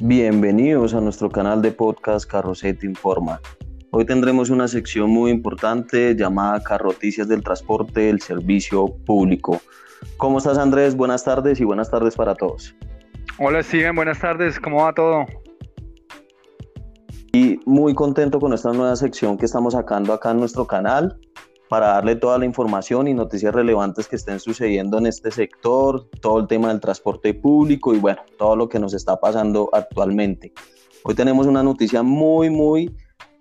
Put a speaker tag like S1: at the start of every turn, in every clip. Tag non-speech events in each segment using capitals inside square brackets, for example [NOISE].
S1: Bienvenidos a nuestro canal de podcast Carrocete Informa. Hoy tendremos una sección muy importante llamada Carroticias del Transporte del Servicio Público. ¿Cómo estás Andrés? Buenas tardes y buenas tardes para todos.
S2: Hola Steven, buenas tardes, ¿cómo va todo?
S1: Y muy contento con esta nueva sección que estamos sacando acá en nuestro canal para darle toda la información y noticias relevantes que estén sucediendo en este sector, todo el tema del transporte público y bueno, todo lo que nos está pasando actualmente. Hoy tenemos una noticia muy, muy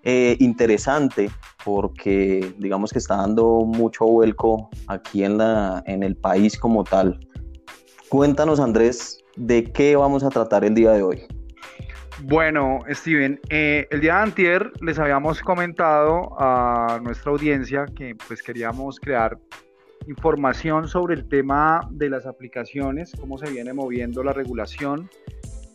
S1: eh, interesante porque digamos que está dando mucho vuelco aquí en, la, en el país como tal. Cuéntanos Andrés, ¿de qué vamos a tratar el día de hoy?
S2: Bueno, Steven, eh, el día de antier les habíamos comentado a nuestra audiencia que pues queríamos crear información sobre el tema de las aplicaciones, cómo se viene moviendo la regulación,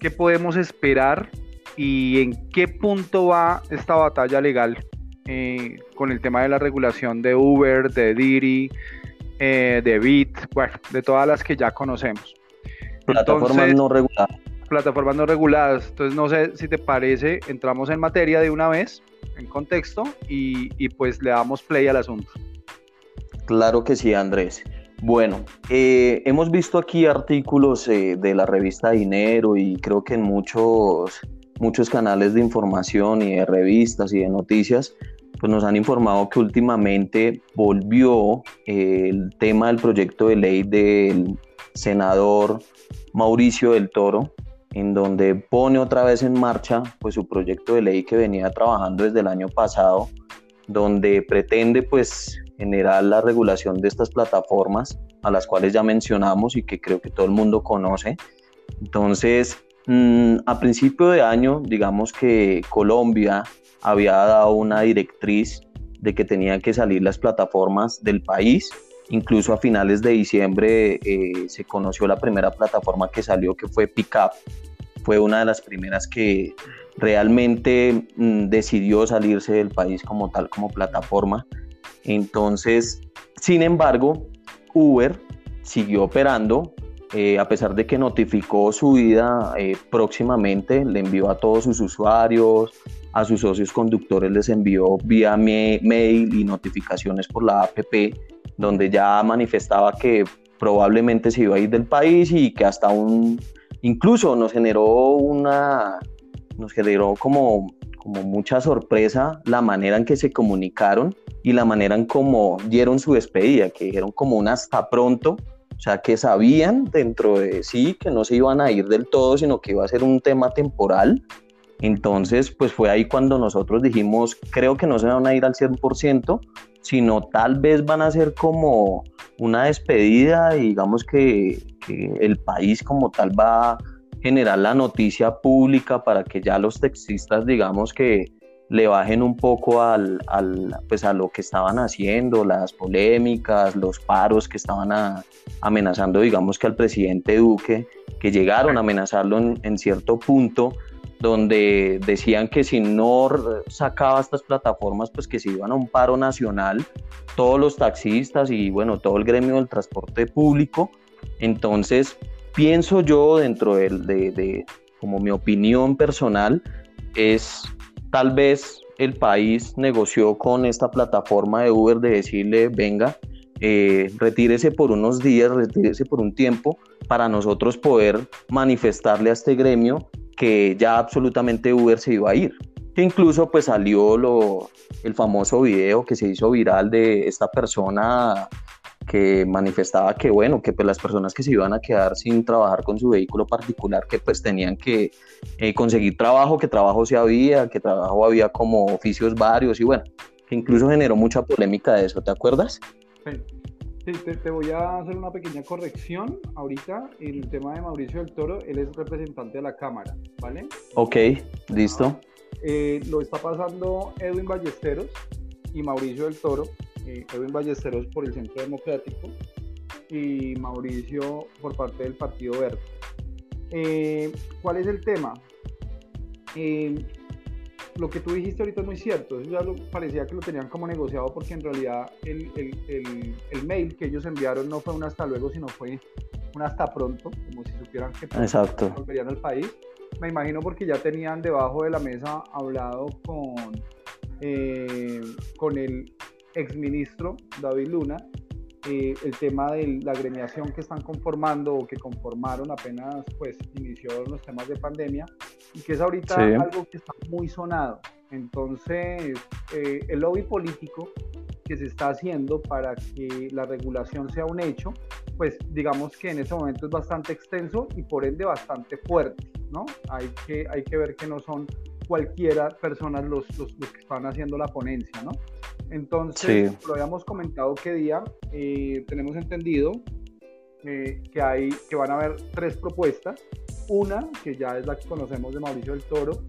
S2: qué podemos esperar y en qué punto va esta batalla legal eh, con el tema de la regulación de Uber, de Didi, eh, de Bit, bueno, de todas las que ya conocemos.
S1: Plataformas no reguladas
S2: plataformas no reguladas. Entonces, no sé si te parece, entramos en materia de una vez, en contexto, y, pues le damos play al asunto.
S1: Claro que sí, Andrés. Bueno, eh, hemos visto aquí artículos eh, de la revista Dinero y creo que en muchos, muchos canales de información y de revistas y de noticias, pues nos han informado que últimamente volvió eh, el tema del proyecto de ley del senador Mauricio del Toro, en donde pone otra vez en marcha pues su proyecto de ley que venía trabajando desde el año pasado, donde pretende pues generar la regulación de estas plataformas a las cuales ya mencionamos y que creo que todo el mundo conoce. Entonces, mm, a principio de año, digamos que Colombia había dado una directriz de que tenían que salir las plataformas del país. Incluso a finales de diciembre eh, se conoció la primera plataforma que salió, que fue Pickup, fue una de las primeras que realmente mm, decidió salirse del país como tal, como plataforma. Entonces, sin embargo, Uber siguió operando, eh, a pesar de que notificó su vida eh, próximamente, le envió a todos sus usuarios, a sus socios conductores les envió vía mail y notificaciones por la APP, donde ya manifestaba que probablemente se iba a ir del país y que hasta un Incluso nos generó una, nos generó como, como mucha sorpresa la manera en que se comunicaron y la manera en cómo dieron su despedida, que dijeron como un hasta pronto, o sea, que sabían dentro de sí que no se iban a ir del todo, sino que iba a ser un tema temporal. Entonces, pues fue ahí cuando nosotros dijimos, creo que no se van a ir al 100%, sino tal vez van a ser como una despedida digamos que, el país como tal va a generar la noticia pública para que ya los taxistas digamos que le bajen un poco al, pues a lo que estaban haciendo, las polémicas, los paros que estaban amenazando digamos que al presidente Duque, que llegaron a amenazarlo en cierto punto donde decían que si no sacaba estas plataformas, pues que se iban a un paro nacional, todos los taxistas y bueno, todo el gremio del transporte público. Entonces, pienso yo dentro de, como mi opinión personal, es tal vez el país negoció con esta plataforma de Uber de decirle, venga, eh, retírese por unos días, retírese por un tiempo, para nosotros poder manifestarle a este gremio que ya absolutamente Uber se iba a ir. Que incluso pues salió lo, el famoso video que se hizo viral de esta persona que manifestaba que bueno, que pues las personas que se iban a quedar sin trabajar con su vehículo particular, que pues tenían que eh, conseguir trabajo, que trabajo se había, que trabajo había como oficios varios y bueno, que incluso generó mucha polémica de eso, ¿te acuerdas?
S2: Sí. Sí, te, voy a hacer una pequeña corrección ahorita en el tema de Mauricio del Toro. Él es representante de la Cámara, ¿vale?
S1: Ok, listo.
S2: Eh, lo está pasando Edwin Ballesteros y Mauricio del Toro. Eh, Edwin Ballesteros por el Centro Democrático y Mauricio por parte del Partido Verde. Eh, ¿Cuál es el tema? Lo que tú dijiste ahorita es muy cierto, eso ya lo, parecía que lo tenían como negociado porque en realidad el, el, el, mail que ellos enviaron no fue un hasta luego, sino fue un hasta pronto, como si supieran que
S1: Exacto.
S2: volverían al país. me imagino porque ya tenían debajo de la mesa hablado con, eh, con el exministro David Luna eh, el tema de la agremiación que están conformando o que conformaron apenas pues inició los temas de pandemia y que es ahorita algo que está muy sonado. Entonces, eh, el lobby político que se está haciendo para que la regulación sea un hecho, pues digamos que en ese momento es bastante extenso y por ende bastante fuerte, ¿no? Hay que, hay que ver que no son cualquiera personas los, los, los que están haciendo la ponencia, ¿no? Entonces, lo habíamos comentado que día, eh, tenemos entendido eh, que, hay, que van a haber tres propuestas. Una, que ya es la que conocemos de Mauricio del Toro,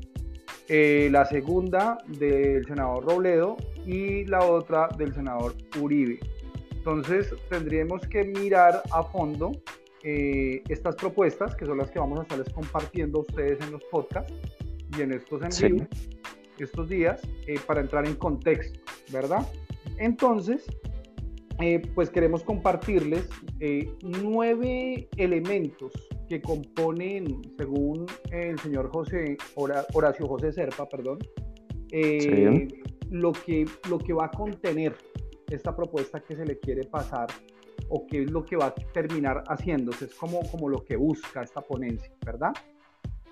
S2: eh, la segunda del senador Robledo y la otra del senador Uribe. Entonces, tendríamos que mirar a fondo estas propuestas, que son las que vamos a estarles compartiendo a ustedes en los podcasts y en estos en vivo estos días, para entrar en contexto. ¿Verdad? Entonces, eh, pues queremos compartirles eh, nueve elementos que componen, según el señor José, Horacio José Serpa, perdón, eh, lo, que, lo que va a contener esta propuesta que se le quiere pasar o qué es lo que va a terminar haciéndose, es como, como lo que busca esta ponencia, ¿verdad?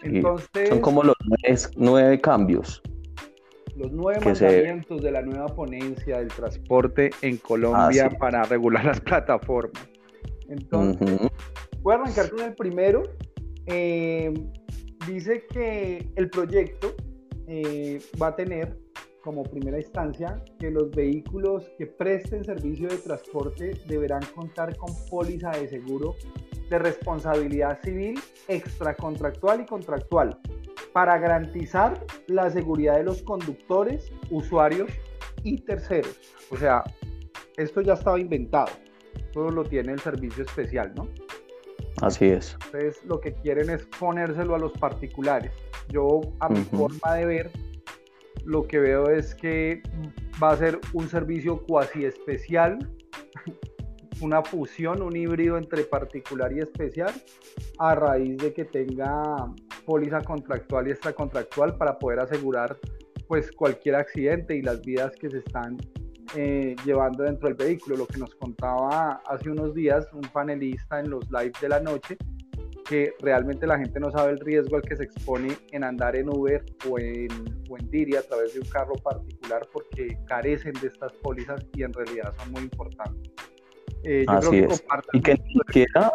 S1: Entonces, son como los nueve cambios
S2: los nueve mandamientos de la nueva ponencia del transporte en Colombia ah, para regular las plataformas. Entonces, voy a arrancar con el primero. Eh, dice que el proyecto eh, va a tener como primera instancia que los vehículos que presten servicio de transporte deberán contar con póliza de seguro de responsabilidad civil extracontractual y contractual para garantizar la seguridad de los conductores, usuarios y terceros. O sea, esto ya estaba inventado, todo lo tiene el servicio especial, ¿no?
S1: Así es.
S2: Entonces, lo que quieren es ponérselo a los particulares. Yo, a mi forma de ver, lo que veo es que va a ser un servicio cuasi especial, [LAUGHS] una fusión, un híbrido entre particular y especial, a raíz de que tenga póliza contractual y extracontractual para poder asegurar pues cualquier accidente y las vidas que se están eh, llevando dentro del vehículo. Lo que nos contaba hace unos días un panelista en los live de la noche, que realmente la gente no sabe el riesgo al que se expone en andar en Uber o en, o en Diri a través de un carro particular porque carecen de estas pólizas y en realidad son muy importantes.
S1: Eh, Así es. y que ni siquiera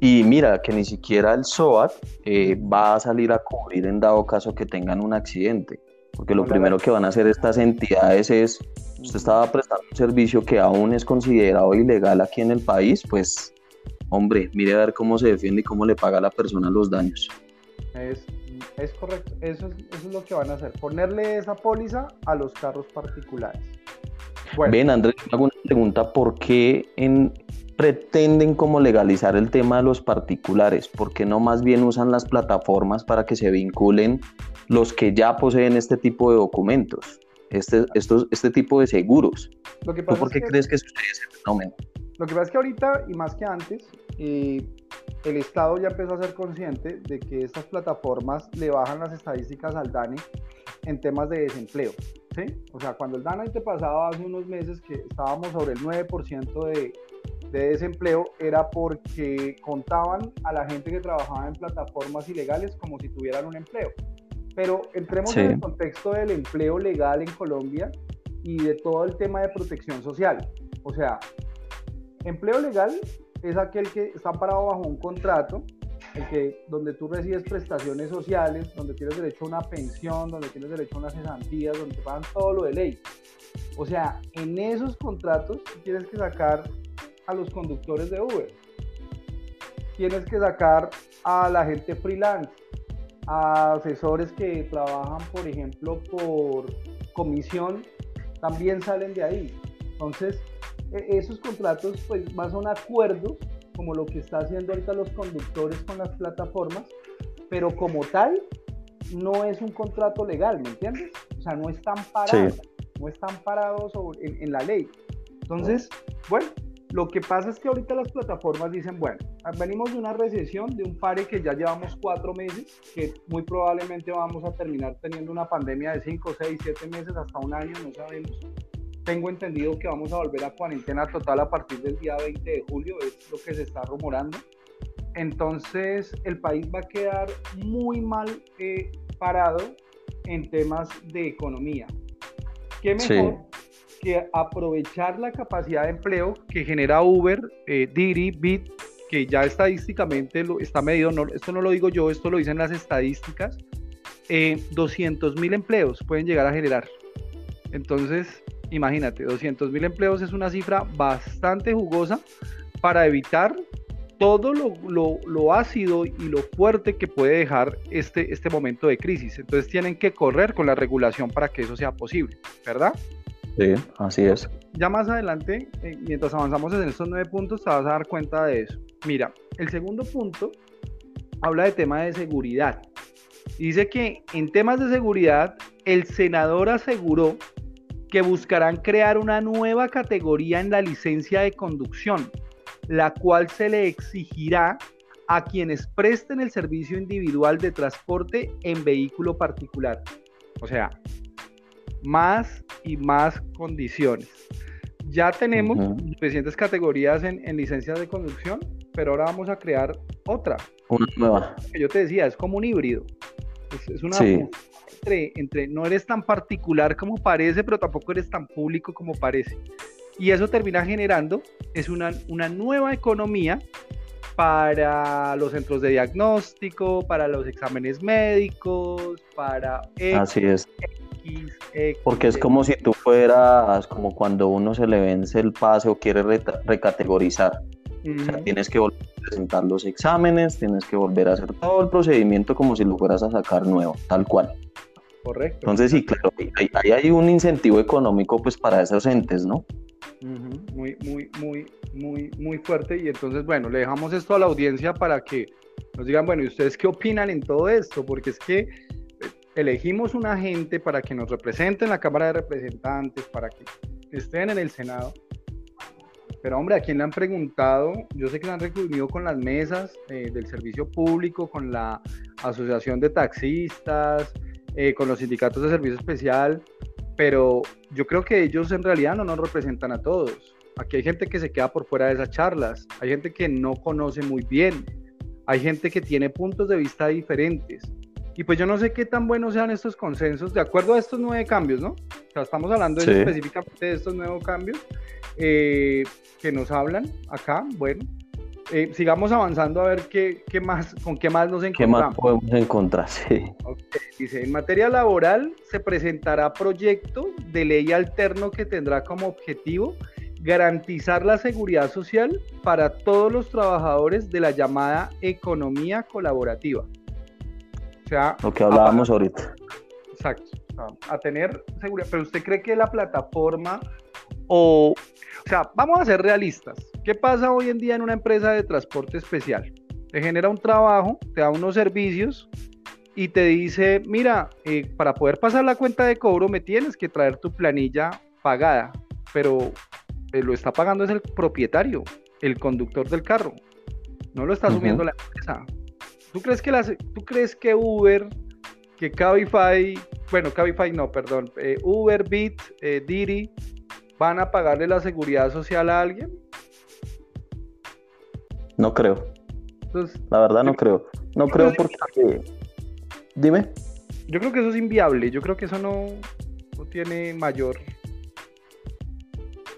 S1: y mira que ni siquiera el SOAT eh, va a salir a cubrir en dado caso que tengan un accidente, porque lo primero que van a hacer estas entidades es, usted estaba prestando un servicio que aún es considerado ilegal aquí en el país, pues hombre, mire a ver cómo se defiende y cómo le paga a la persona los daños.
S2: Es, es correcto, eso es, eso es lo que van a hacer, ponerle esa póliza a los carros particulares.
S1: Bueno. Ven, Andrés, hago una pregunta, ¿por qué en, pretenden como legalizar el tema de los particulares? ¿Por qué no más bien usan las plataformas para que se vinculen los que ya poseen este tipo de documentos, este, estos, este tipo de seguros? Lo que ¿Por qué crees que sucede ese fenómeno?
S2: Lo que pasa es que ahorita, y más que antes, eh, el Estado ya empezó a ser consciente de que estas plataformas le bajan las estadísticas al DANE en temas de desempleo. ¿Sí? O sea, cuando el DANE te pasaba hace unos meses que estábamos sobre el 9% de, de desempleo era porque contaban a la gente que trabajaba en plataformas ilegales como si tuvieran un empleo. Pero entremos en el contexto del empleo legal en Colombia y de todo el tema de protección social. O sea, empleo legal es aquel que está parado bajo un contrato, el que, donde tú recibes prestaciones sociales, donde tienes derecho a una pensión, donde tienes derecho a unas cesantías, donde te pagan todo lo de ley. O sea, en esos contratos tienes que sacar a los conductores de Uber. Tienes que sacar a la gente freelance, a asesores que trabajan, por ejemplo, por comisión, también salen de ahí. Entonces, e, esos contratos, pues, más son acuerdos, como lo que está haciendo ahorita los conductores con las plataformas, pero como tal, no es un contrato legal, ¿me entiendes? O sea, no están parados, no están parados en, en, la ley. Entonces, bueno, Lo que pasa es que ahorita las plataformas dicen, bueno, venimos de una recesión, de un pare que ya llevamos cuatro meses, que muy probablemente vamos a terminar teniendo una pandemia de cinco, seis, siete meses, hasta un año, no sabemos. Tengo entendido que vamos a volver a cuarentena total a partir del día 20 de julio, es lo que se está rumorando. Entonces el país va a quedar muy mal eh, parado en temas de economía. ¿Qué mejor? que aprovechar la capacidad de empleo que genera Uber, eh, Didi, Bit, que ya estadísticamente lo, está medido, no, esto no lo digo yo, esto lo dicen las estadísticas, eh, 200 mil empleos pueden llegar a generar. Entonces, imagínate, 200 mil empleos es una cifra bastante jugosa para evitar todo lo, lo, lo, ácido y lo fuerte que puede dejar este, este momento de crisis. Entonces tienen que correr con la regulación para que eso sea posible, ¿verdad?
S1: Sí, así es.
S2: Ya más adelante, eh, mientras avanzamos en estos nueve puntos, te vas a dar cuenta de eso. Mira, el segundo punto habla de tema de seguridad. Dice que en temas de seguridad, el senador aseguró que buscarán crear una nueva categoría en la licencia de conducción, la cual se le exigirá a quienes presten el servicio individual de transporte en vehículo particular. O sea, más y más condiciones. Ya tenemos suficientes categorías en, licencias de conducción, pero ahora vamos a crear otra.
S1: Una nueva.
S2: yo te decía, es como un híbrido. Es, una entre, entre no eres tan particular como parece, pero tampoco eres tan público como parece. Y eso termina generando, es una, una nueva economía para los centros de diagnóstico, para los exámenes médicos, para...
S1: Así es. Porque es como si tú fueras, como cuando uno se le vence el pase o quiere recategorizar. O sea, tienes que volver a presentar los exámenes, tienes que volver a hacer todo el procedimiento como si lo fueras a sacar nuevo, tal cual.
S2: Correcto.
S1: Entonces, sí, claro, ahí hay, un incentivo económico pues para esos entes, ¿no?
S2: Muy, muy, muy, muy, muy fuerte. Y entonces, bueno, le dejamos esto a la audiencia para que nos digan, bueno, ¿y ustedes qué opinan en todo esto? Porque es que elegimos una gente para que nos represente en la Cámara de Representantes, para que estén en el Senado. Pero hombre, ¿a quién le han preguntado? Yo sé que se han reunido con las mesas eh, del servicio público, con la Asociación de Taxistas, eh, con los sindicatos de servicio especial, pero yo creo que ellos en realidad no nos representan a todos. Aquí hay gente que se queda por fuera de esas charlas, hay gente que no conoce muy bien, hay gente que tiene puntos de vista diferentes. Y pues yo no sé qué tan buenos sean estos consensos de acuerdo a estos nueve cambios, ¿no? O sea, estamos hablando específicamente de estos nuevos cambios eh, que nos hablan acá. Bueno, eh, sigamos avanzando a ver qué, qué, más, con qué más nos encontramos.
S1: ¿Qué más podemos encontrar? [LAUGHS] Sí.
S2: Dice, en materia laboral se presentará proyecto de ley alterno que tendrá como objetivo garantizar la seguridad social para todos los trabajadores de la llamada economía colaborativa
S1: lo que hablábamos ahorita.
S2: Exacto, a tener seguridad. Pero usted cree que la plataforma o, o sea, vamos a ser realistas. ¿Qué pasa hoy en día en una empresa de transporte especial? Te genera un trabajo, te da unos servicios y te dice, mira, eh, para poder pasar la cuenta de cobro me tienes que traer tu planilla pagada, pero eh, lo está pagando es el propietario, el conductor del carro, no lo está asumiendo la empresa. ¿Tú crees que, las, ¿tú crees que Uber, que Cabify, bueno, Cabify no, perdón, eh, Uber, Bit, Didi, van a pagarle la seguridad social a alguien?
S1: No creo. la verdad no creo. No creo porque... Dime.
S2: Yo creo que eso es inviable. Yo creo que eso no, no tiene mayor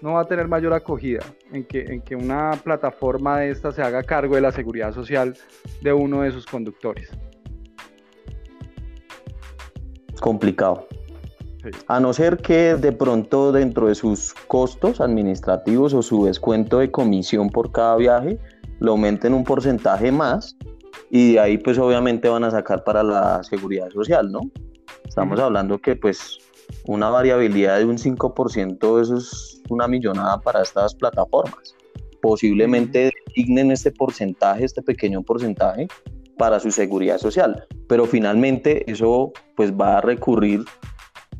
S2: no va a tener mayor acogida en que, en que una plataforma de esta se haga cargo de la seguridad social de uno de sus conductores.
S1: Complicado. A no ser que de pronto dentro de sus costos administrativos o su descuento de comisión por cada viaje lo aumenten un porcentaje más y de ahí pues obviamente van a sacar para la seguridad social, ¿no? Estamos hablando que pues una variabilidad de un 5%, eso es una millonada para estas plataformas. Posiblemente designen este porcentaje, este pequeño porcentaje, para su seguridad social, pero finalmente eso pues va a recurrir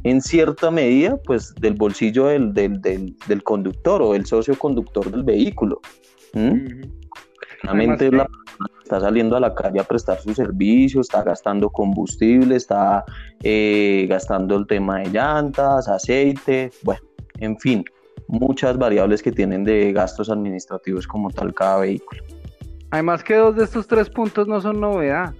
S1: en cierta medida pues del bolsillo del, del, del, conductor o del socio conductor del vehículo. Realmente la persona está saliendo a la calle a prestar su servicio, está gastando combustible, está eh, gastando el tema de llantas, aceite, bueno, en fin, muchas variables que tienen de gastos administrativos como tal cada vehículo.
S2: Además que dos de estos tres puntos no son novedad.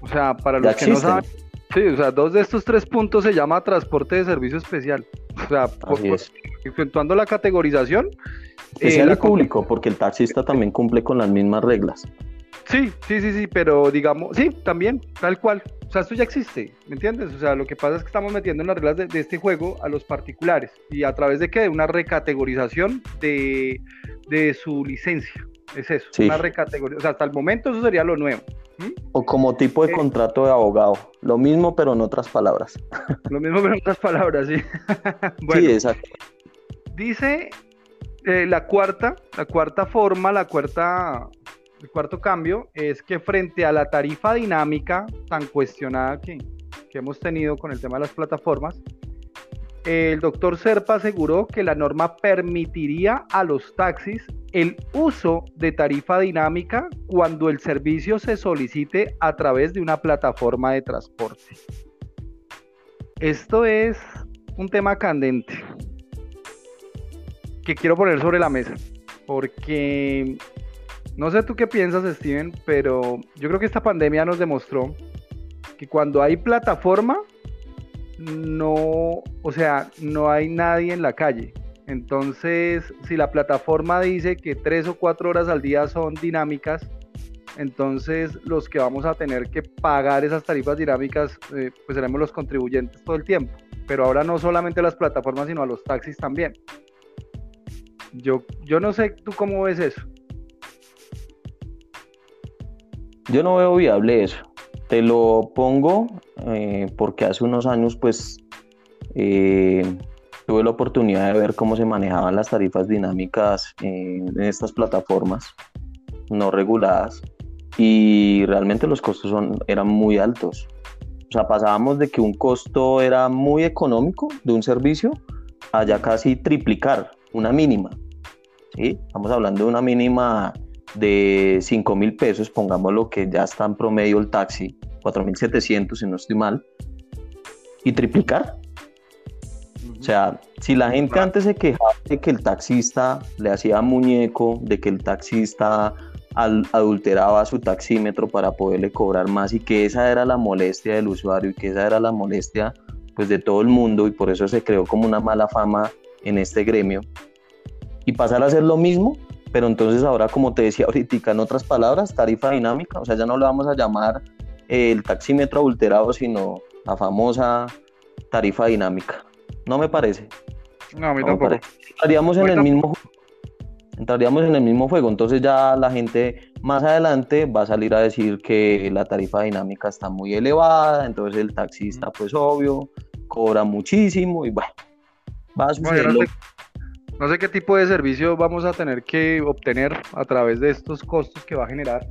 S2: O sea, para los que no saben, sí, o sea, dos de estos tres puntos se llama transporte de servicio especial. O sea, efectuando la categorización.
S1: Especial eh, público, porque el taxista también cumple con las mismas reglas.
S2: Sí, sí, sí, sí, pero digamos, sí, también, tal cual. O sea, esto ya existe, ¿me entiendes? O sea, lo que pasa es que estamos metiendo en las reglas de, este juego a los particulares y a través de qué? De una recategorización de, de su licencia. Es eso, una recategorización. O sea, hasta el momento eso sería lo nuevo.
S1: O como tipo de eh, contrato de abogado. Lo mismo, pero en otras palabras.
S2: Lo mismo, pero en otras palabras, sí. [LAUGHS]
S1: sí, exacto.
S2: Dice eh, la cuarta, la cuarta forma, la cuarta, el cuarto cambio es que frente a la tarifa dinámica tan cuestionada que, que hemos tenido con el tema de las plataformas, el doctor Serpa aseguró que la norma permitiría a los taxis el uso de tarifa dinámica cuando el servicio se solicite a través de una plataforma de transporte. Esto es un tema candente que quiero poner sobre la mesa, porque no sé tú qué piensas, Steven, pero yo creo que esta pandemia nos demostró que cuando hay plataforma, no, o sea, no hay nadie en la calle. Entonces, si la plataforma dice que tres o cuatro horas al día son dinámicas, entonces los que vamos a tener que pagar esas tarifas dinámicas, eh, pues seremos los contribuyentes todo el tiempo. Pero ahora no solamente a las plataformas, sino a los taxis también. Yo, yo no sé tú cómo ves eso.
S1: Yo no veo viable eso. Te lo pongo eh, porque hace unos años pues eh, tuve la oportunidad de ver cómo se manejaban las tarifas dinámicas en, estas plataformas no reguladas y realmente los costos son, eran muy altos. O sea, pasábamos de que un costo era muy económico de un servicio a ya casi triplicar una mínima. ¿Sí? Estamos hablando de una mínima de 5 mil pesos, pongamos lo que ya está en promedio el taxi, 4.700 si no estoy mal, y triplicar. O sea, si la gente antes se quejaba de que el taxista le hacía muñeco, de que el taxista adulteraba su taxímetro para poderle cobrar más y que esa era la molestia del usuario y que esa era la molestia pues de todo el mundo y por eso se creó como una mala fama en este gremio y pasar a hacer lo mismo pero entonces ahora como te decía ahorita en otras palabras tarifa dinámica o sea ya no le vamos a llamar el taxímetro adulterado, sino la famosa tarifa dinámica. No me parece.
S2: No, a mí tampoco.
S1: Entraríamos en el mismo entraríamos en el mismo juego. Entonces ya la gente más adelante va a salir a decir que la tarifa dinámica está muy elevada, entonces el taxista, pues obvio, cobra muchísimo y bueno, va a suceder.
S2: no sé qué tipo de servicio vamos a tener que obtener a través de estos costos que va a generar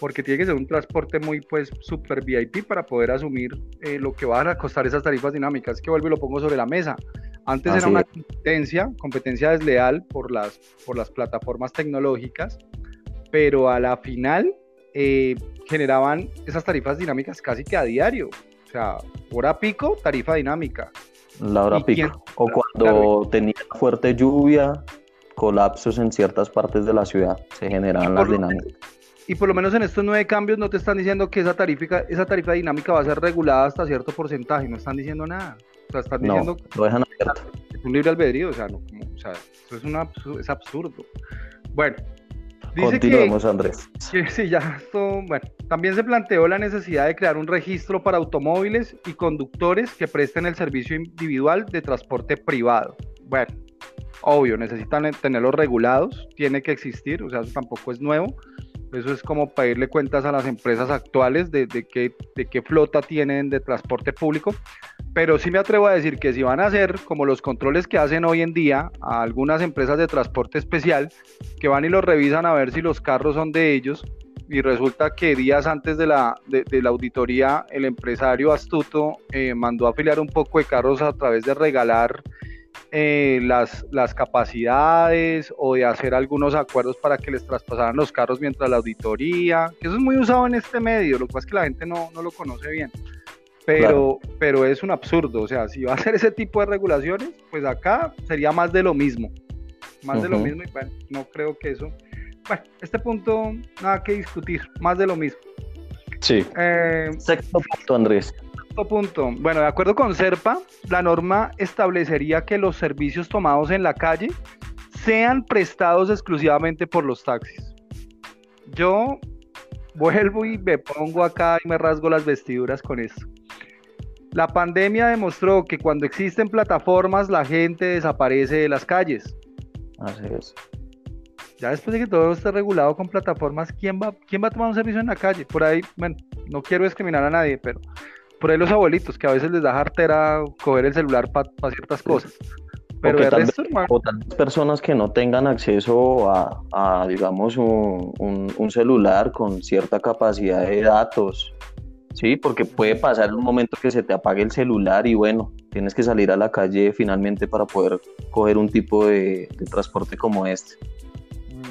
S2: porque tiene que ser un transporte muy pues super VIP para poder asumir eh, lo que van a costar esas tarifas dinámicas. Que vuelvo y lo pongo sobre la mesa. Antes era una competencia, competencia desleal por las, por las plataformas tecnológicas, pero a la final eh, generaban esas tarifas dinámicas casi que a diario. O sea, hora pico, tarifa dinámica.
S1: La hora pico. O cuando tenía fuerte lluvia, colapsos en ciertas partes de la ciudad, se generaban las dinámicas
S2: y por lo menos en estos nueve cambios no te están diciendo que esa tarifa, esa tarifa dinámica va a ser regulada hasta cierto porcentaje, no están diciendo nada. O sea, están diciendo
S1: lo dejan abierto.
S2: Es un libre albedrío, o sea, no, o sea eso es, una, es absurdo. Bueno,
S1: dice Continuemos, Andrés. [LAUGHS]
S2: sí, ya esto, bueno, también se planteó la necesidad de crear un registro para automóviles y conductores que presten el servicio individual de transporte privado. Bueno, obvio, necesitan tenerlos regulados, tiene que existir, o sea, eso tampoco es nuevo eso es como pedirle cuentas a las empresas actuales de, qué, de qué flota tienen de transporte público. Pero sí me atrevo a decir que si van a hacer como los controles que hacen hoy en día a algunas empresas de transporte especial, que van y los revisan a ver si los carros son de ellos, y resulta que días antes de la, de, la auditoría el empresario astuto eh, mandó a afiliar un poco de carros a través de regalar eh, las, las capacidades o de hacer algunos acuerdos para que les traspasaran los carros mientras la auditoría, que eso es muy usado en este medio, lo que pasa es que la gente no, no lo conoce bien. Pero, pero es un absurdo, o sea, si va a hacer ese tipo de regulaciones, pues acá sería más de lo mismo, más de lo mismo y bueno, no creo que eso, bueno, este punto nada que discutir, más de lo mismo.
S1: Sí. Eh, Sexto punto, Andrés
S2: punto. Bueno, de acuerdo con SERPA, la norma establecería que los servicios tomados en la calle sean prestados exclusivamente por los taxis. Yo vuelvo y me pongo acá y me rasgo las vestiduras con esto. La pandemia demostró que cuando existen plataformas la gente desaparece de las calles.
S1: Así es.
S2: Ya después de que todo esté regulado con plataformas, ¿quién va, quién va a tomar un servicio en la calle? Por ahí, bueno, no quiero discriminar a nadie, pero por ahí los abuelitos, que a veces les da jartera coger el celular para ciertas cosas.
S1: Pero de resto, o personas que no tengan acceso a, digamos, un, celular con cierta capacidad de datos, ¿sí? Porque puede pasar un momento que se te apague el celular y bueno, tienes que salir a la calle finalmente para poder coger un tipo de, transporte como este.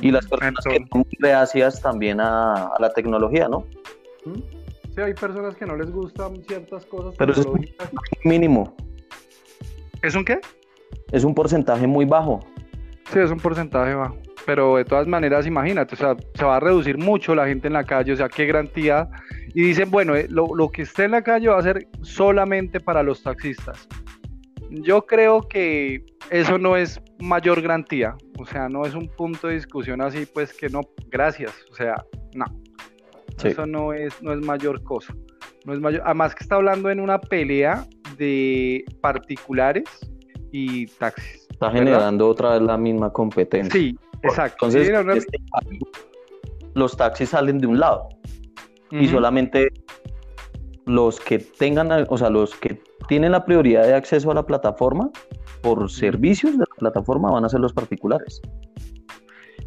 S1: Y las personas que son reacias también a, la tecnología, ¿no?
S2: ¿Mm? Hay personas que no les gustan ciertas cosas.
S1: Pero es mínimo.
S2: ¿Es un qué?
S1: Es un porcentaje muy bajo.
S2: Sí, es un porcentaje bajo. Pero de todas maneras, imagínate, o sea, se va a reducir mucho la gente en la calle, o sea, qué garantía. Y dicen, bueno, eh, lo, lo que esté en la calle va a ser solamente para los taxistas. Yo creo que eso no es mayor garantía, o sea, no es un punto de discusión así, pues que no, gracias, o sea, no. Eso no es, no es mayor cosa. No es mayor, además que está hablando en una pelea de particulares y taxis.
S1: Está generando otra vez la misma competencia.
S2: Sí, exacto.
S1: Entonces, este los taxis salen de un lado y solamente los que tengan, o sea, los que tienen la prioridad de acceso a la plataforma por servicios de la plataforma van a ser los particulares.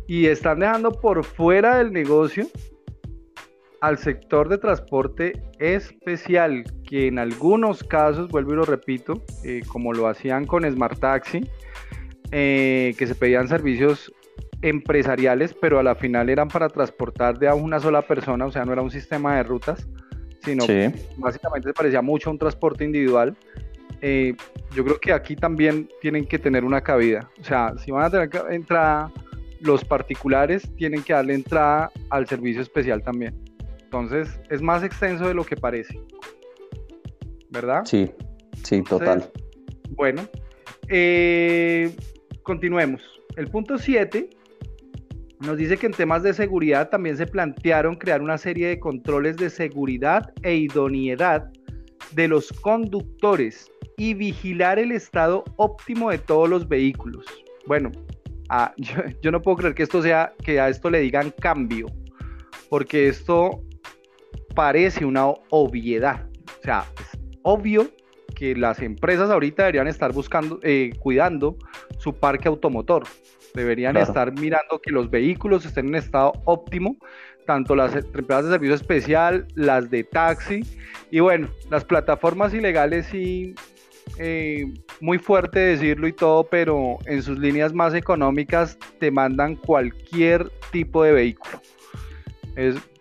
S2: Y están dejando por fuera del negocio al sector de transporte especial, que en algunos casos, vuelvo y lo repito, eh, como lo hacían con Smart Taxi, eh, que se pedían servicios empresariales, pero a la final eran para transportar de a una sola persona, o sea, no era un sistema de rutas, sino básicamente se parecía mucho a un transporte individual. Eh, yo creo que aquí también tienen que tener una cabida, o sea, si van a tener entrada los particulares, tienen que darle entrada al servicio especial también. Entonces es más extenso de lo que parece. ¿Verdad?
S1: Sí, sí, total.
S2: Bueno, eh, continuemos. El punto 7 nos dice que en temas de seguridad también se plantearon crear una serie de controles de seguridad e idoneidad de los conductores y vigilar el estado óptimo de todos los vehículos. Bueno, ah, [LAUGHS] yo, no puedo creer que esto sea, que a esto le digan cambio, porque esto parece una obviedad. O sea, es obvio que las empresas ahorita deberían estar buscando, eh, cuidando su parque automotor. Deberían estar mirando que los vehículos estén en estado óptimo, tanto las empresas de servicio especial, las de taxi, y bueno, las plataformas ilegales sí, eh, muy fuerte decirlo y todo, pero en sus líneas más económicas te mandan cualquier tipo de vehículo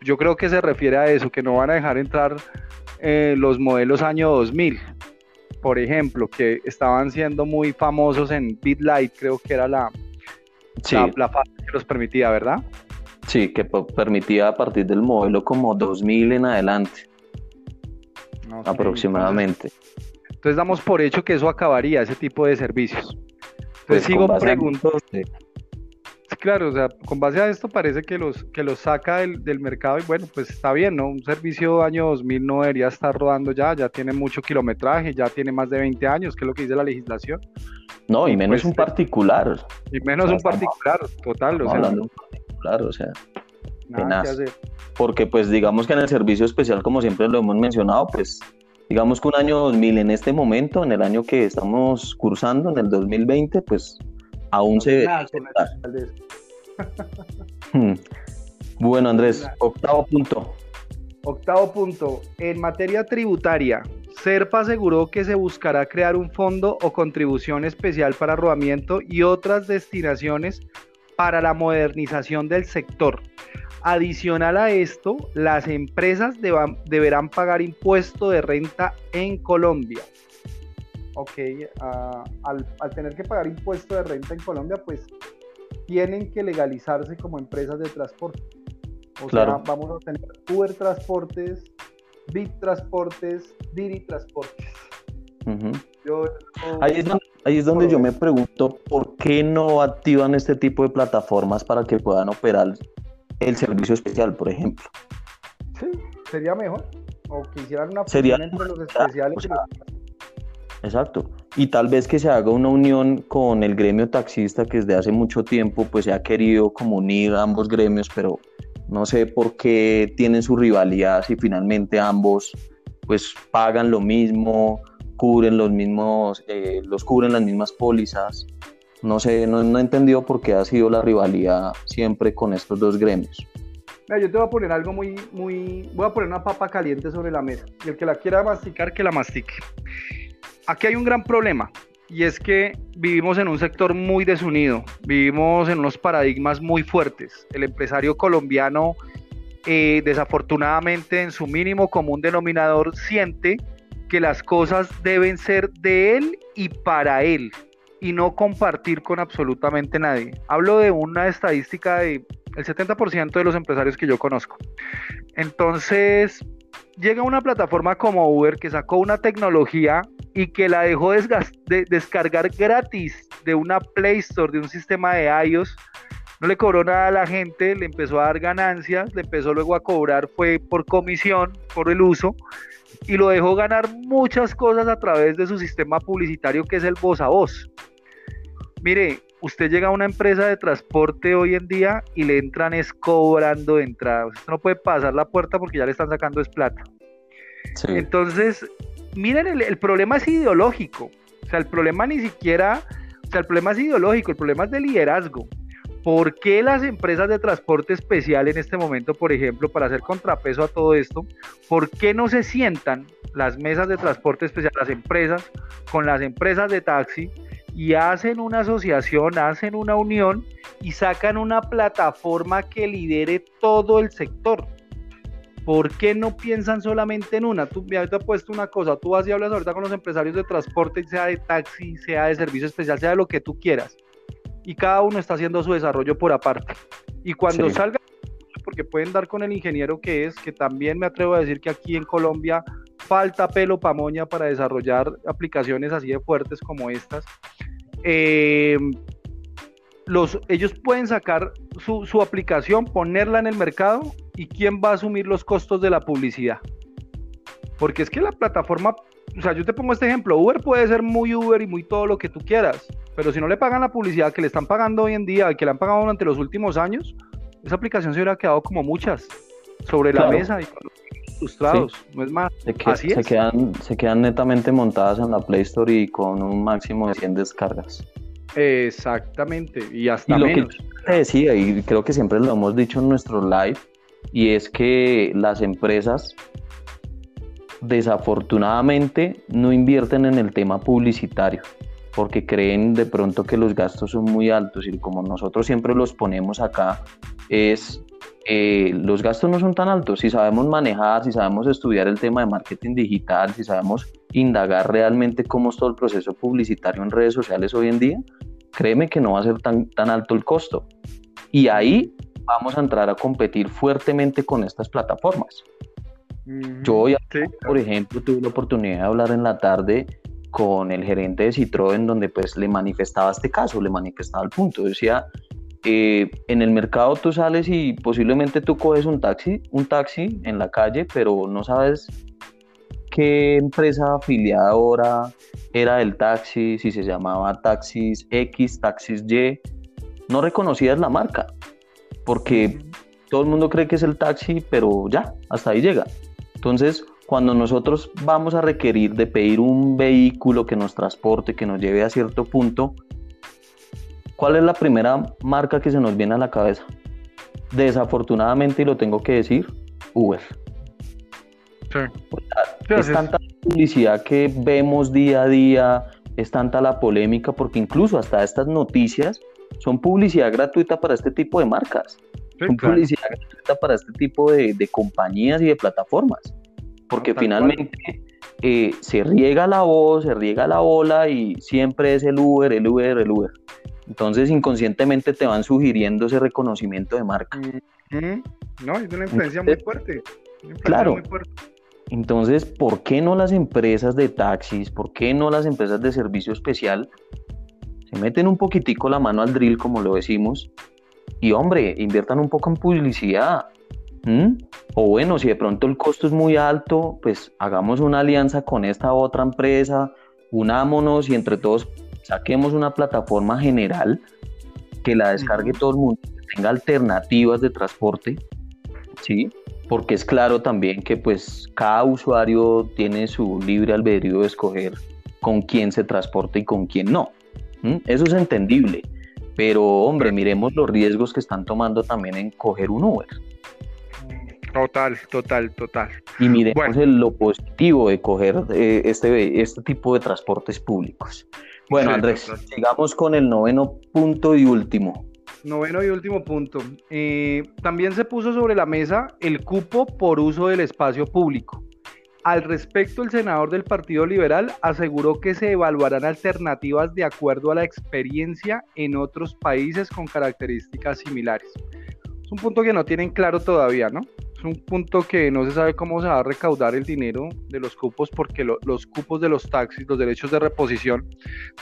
S2: yo creo que se refiere a eso, que no van a dejar entrar eh, los modelos año 2000, por ejemplo, que estaban siendo muy famosos en BitLight, creo que era la, la, fase que los permitía, ¿verdad?
S1: Sí, que permitía a partir del modelo como 2000 en adelante, aproximadamente.
S2: Entonces, damos por hecho que eso acabaría, ese tipo de servicios. Entonces pues sigo preguntando claro, o sea, con base a esto parece que los, que los saca del, mercado y bueno, pues está bien, ¿no? Un servicio año 2000 no debería estar rodando ya, ya tiene mucho kilometraje, ya tiene más de 20 años, que es lo que dice la legislación.
S1: No, y menos pues, un particular.
S2: Y menos un particular, total, o sea.
S1: un particular, o sea. Porque pues digamos que en el servicio especial, como siempre lo hemos mencionado, pues digamos que un año 2000 en este momento, en el año que estamos cursando, en el 2020, pues aún se... [LAUGHS] Hmm. Bueno, Andrés, octavo punto.
S2: Octavo punto. En materia tributaria, SERPA aseguró que se buscará crear un fondo o contribución especial para rodamiento y otras destinaciones para la modernización del sector. Adicional a esto, las empresas deberán pagar impuesto de renta en Colombia. Ok, ah, al, tener que pagar impuesto de renta en Colombia, pues tienen que legalizarse como empresas de transporte. O sea, vamos a tener Uber Transportes, Bit Transportes, Diri Transportes.
S1: ahí es donde, yo me pregunto por qué no activan este tipo de plataformas para que puedan operar el servicio especial, por ejemplo.
S2: Sí, sería mejor. O que hicieran una
S1: sería, entre los especiales. Exacto. Y tal vez que se haga una unión con el gremio taxista que desde hace mucho tiempo pues se ha querido como unir a ambos gremios, pero no sé por qué tienen su rivalidad si finalmente ambos pues pagan lo mismo, cubren los mismos, eh, los cubren las mismas pólizas. No sé, no, he entendido por qué ha sido la rivalidad siempre con estos dos gremios.
S2: yo te voy a poner algo muy, muy, voy a poner una papa caliente sobre la mesa y el que la quiera masticar, que la mastique. Aquí hay un gran problema y es que vivimos en un sector muy desunido, vivimos en unos paradigmas muy fuertes. El empresario colombiano, eh, desafortunadamente, en su mínimo común denominador, siente que las cosas deben ser de él y para él y no compartir con absolutamente nadie. Hablo de una estadística de el 70% de los empresarios que yo conozco. Entonces, llega una plataforma como Uber que sacó una tecnología y que la dejó de descargar gratis de una Play Store, de un sistema de iOS. No le cobró nada a la gente, le empezó a dar ganancias, le empezó luego a cobrar, fue por comisión, por el uso, y lo dejó ganar muchas cosas a través de su sistema publicitario que es el voz a voz. Mire, usted llega a una empresa de transporte hoy en día y le entran es cobrando de entrada. Usted no puede pasar la puerta porque ya le están sacando es plata. Entonces, miren, el, problema es ideológico. O sea, el problema ni siquiera, o sea, el problema es ideológico, el problema es de liderazgo. ¿Por qué las empresas de transporte especial en este momento, por ejemplo, para hacer contrapeso a todo esto, por qué no se sientan las mesas de transporte especial, las empresas, con las empresas de taxi y hacen una asociación, hacen una unión y sacan una plataforma que lidere todo el sector? ¿Por qué no piensan solamente en una? Tú, te he puesto una cosa, tú vas y hablas ahorita con los empresarios de transporte, sea de taxi, sea de servicio especial, sea de lo que tú quieras. Y cada uno está haciendo su desarrollo por aparte. Y cuando salga, porque pueden dar con el ingeniero que es, que también me atrevo a decir que aquí en Colombia falta pelo pamoña para desarrollar aplicaciones así de fuertes como estas. Eh, los, ellos pueden sacar su, su, aplicación, ponerla en el mercado y quién va a asumir los costos de la publicidad. Porque es que la plataforma, o sea, yo te pongo este ejemplo, Uber puede ser muy Uber y muy todo lo que tú quieras, pero si no le pagan la publicidad que le están pagando hoy en día, que le han pagado durante los últimos años, esa aplicación se hubiera quedado como muchas sobre la mesa y frustrados, no es más.
S1: Se, Así se quedan, se quedan netamente montadas en la Play Store y con un máximo de 100 descargas.
S2: Exactamente, y hasta
S1: y lo
S2: menos.
S1: Que te decía, y creo que siempre lo hemos dicho en nuestro live, y es que las empresas desafortunadamente no invierten en el tema publicitario porque creen de pronto que los gastos son muy altos y como nosotros siempre los ponemos acá es eh, los gastos no son tan altos si sabemos manejar, si sabemos estudiar el tema de marketing digital, si sabemos indagar realmente cómo es todo el proceso publicitario en redes sociales hoy en día, créeme que no va a ser tan, tan alto el costo. Y ahí vamos a entrar a competir fuertemente con estas plataformas. Yo hoy, por ejemplo, tuve la oportunidad de hablar en la tarde con el gerente de Citroën, donde pues le manifestaba este caso, le manifestaba el punto. Decía, eh, en el mercado tú sales y posiblemente tú coges un taxi, un taxi en la calle, pero no sabes qué empresa afiliadora era del taxi, si se llamaba Taxis X, Taxis Y, no reconocías la marca porque todo el mundo cree que es el taxi, pero ya, hasta ahí llega. Entonces, cuando nosotros vamos a requerir de pedir un vehículo que nos transporte, que nos lleve a cierto punto, ¿cuál es la primera marca que se nos viene a la cabeza? desafortunadamente, y lo tengo que decir, Uber. Sí. es tanta publicidad que vemos día a día, es tanta la polémica, porque incluso hasta estas noticias son publicidad gratuita para este tipo de marcas. son publicidad gratuita para este tipo de, compañías y de plataformas. Porque finalmente eh, se riega la voz, se riega la ola y siempre es el Uber, el Uber, el Uber. Entonces inconscientemente te van sugiriendo ese reconocimiento de marca.
S2: No, es una influencia muy fuerte.
S1: claro. Entonces, ¿por qué no las empresas de taxis, por qué no las empresas de servicio especial se meten un poquitico la mano al drill, como lo decimos, y hombre, inviertan un poco en publicidad? O bueno, si de pronto el costo es muy alto, pues hagamos una alianza con esta otra empresa, unámonos y entre todos saquemos una plataforma general que la descargue todo el mundo, que tenga alternativas de transporte, ¿sí? Porque es claro también que pues cada usuario tiene su libre albedrío de escoger con quién se transporta y con quién no. Eso es entendible, pero hombre, miremos los riesgos que están tomando también en coger un Uber.
S2: Total, total, total.
S1: Y miremos lo positivo de coger eh, este, este tipo de transportes públicos. Bueno, Andrés, sigamos con el noveno punto y último.
S2: Noveno y último punto. Eh, también se puso sobre la mesa el cupo por uso del espacio público. Al respecto, el senador del Partido Liberal aseguró que se evaluarán alternativas de acuerdo a la experiencia en otros países con características similares. Es un punto que no tienen claro todavía, ¿no? Un punto que no se sabe cómo se va a recaudar el dinero de los cupos porque los cupos de los taxis, los derechos de reposición,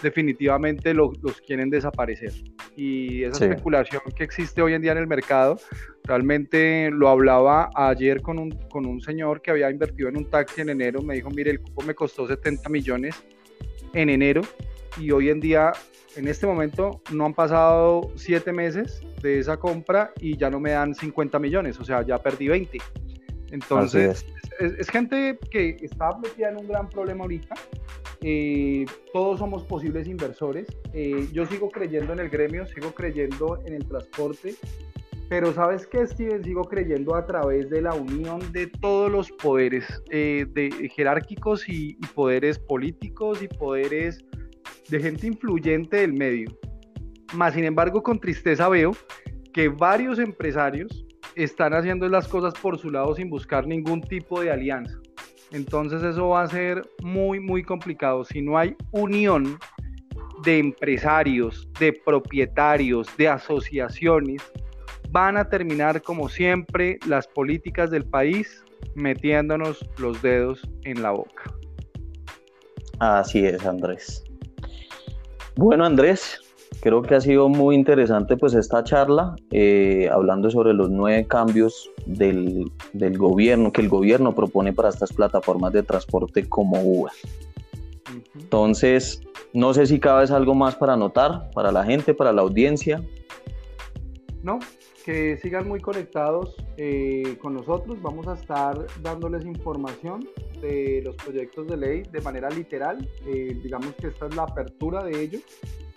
S2: definitivamente los quieren desaparecer. Y esa especulación que existe hoy en día en el mercado, realmente lo hablaba ayer con un, con un señor que había invertido en un taxi en enero, me dijo, mire, el cupo me costó 70 millones en enero y hoy en día en este momento no han pasado siete meses de esa compra y ya no me dan 50 millones, o sea, ya perdí 20. Entonces, es. gente que está metida en un gran problema ahorita. Eh, todos somos posibles inversores. Eh, yo sigo creyendo en el gremio, sigo creyendo en el transporte, pero ¿sabes qué, Steven? Sigo creyendo a través de la unión de todos los poderes eh, de, jerárquicos y, y, poderes políticos y poderes de gente influyente del medio. Más sin embargo, con tristeza veo que varios empresarios están haciendo las cosas por su lado sin buscar ningún tipo de alianza. Entonces eso va a ser muy, muy complicado. Si no hay unión de empresarios, de propietarios, de asociaciones, van a terminar como siempre las políticas del país metiéndonos los dedos en la boca.
S1: Así es, Andrés. Bueno, Andrés, creo que ha sido muy interesante pues esta charla, eh, hablando sobre los nueve cambios del, gobierno, que el gobierno propone para estas plataformas de transporte como Uber. Entonces, no sé si cabe algo más para anotar, para la gente, para la audiencia.
S2: No, que sigan muy conectados eh, con nosotros. Vamos a estar dándoles información de los proyectos de ley de manera literal. Eh, digamos que esta es la apertura de ello,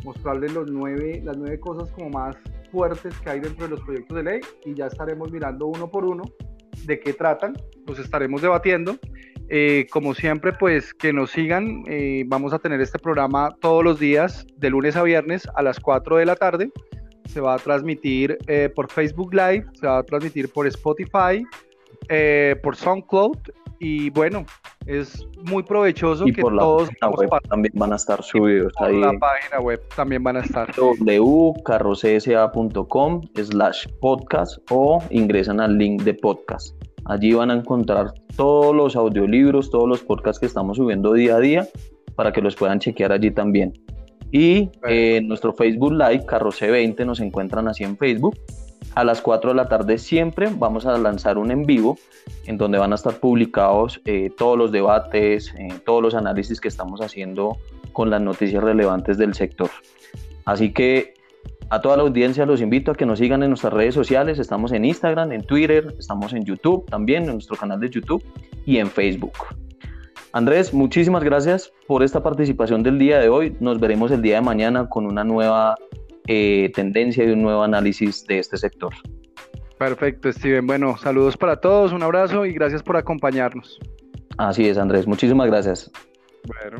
S2: mostrarles los nueve, las nueve cosas como más fuertes que hay dentro de los proyectos de ley y ya estaremos mirando uno por uno de qué tratan, los estaremos debatiendo. Eh, como siempre, pues que nos sigan. vamos a tener este programa todos los días, de lunes a viernes a las 4 de la tarde se va a transmitir eh, por Facebook Live, se va a transmitir por Spotify, eh, por SoundCloud y bueno, es muy provechoso
S1: y que por la todos web también van a estar subidos
S2: por
S1: ahí.
S2: la página web también van a estar.
S1: www.carrocsa.com slash podcast o ingresan al link de podcast. Allí van a encontrar todos los audiolibros todos los podcasts que estamos subiendo día a día para que los puedan chequear allí también y eh, en nuestro Facebook Live, Carroce 20, nos encuentran así en Facebook. A las 4 de la tarde siempre vamos a lanzar un en vivo en donde van a estar publicados eh, todos los debates, eh, todos los análisis que estamos haciendo con las noticias relevantes del sector. Así que a toda la audiencia los invito a que nos sigan en nuestras redes sociales. Estamos en Instagram, en Twitter, estamos en YouTube también, en nuestro canal de YouTube y en Facebook. Andrés, muchísimas gracias por esta participación del día de hoy. Nos veremos el día de mañana con una nueva eh, tendencia y un nuevo análisis de este sector.
S2: Perfecto, Steven. Bueno, saludos para todos, un abrazo y gracias por acompañarnos.
S1: Así es, Andrés. Muchísimas gracias.
S2: Bueno.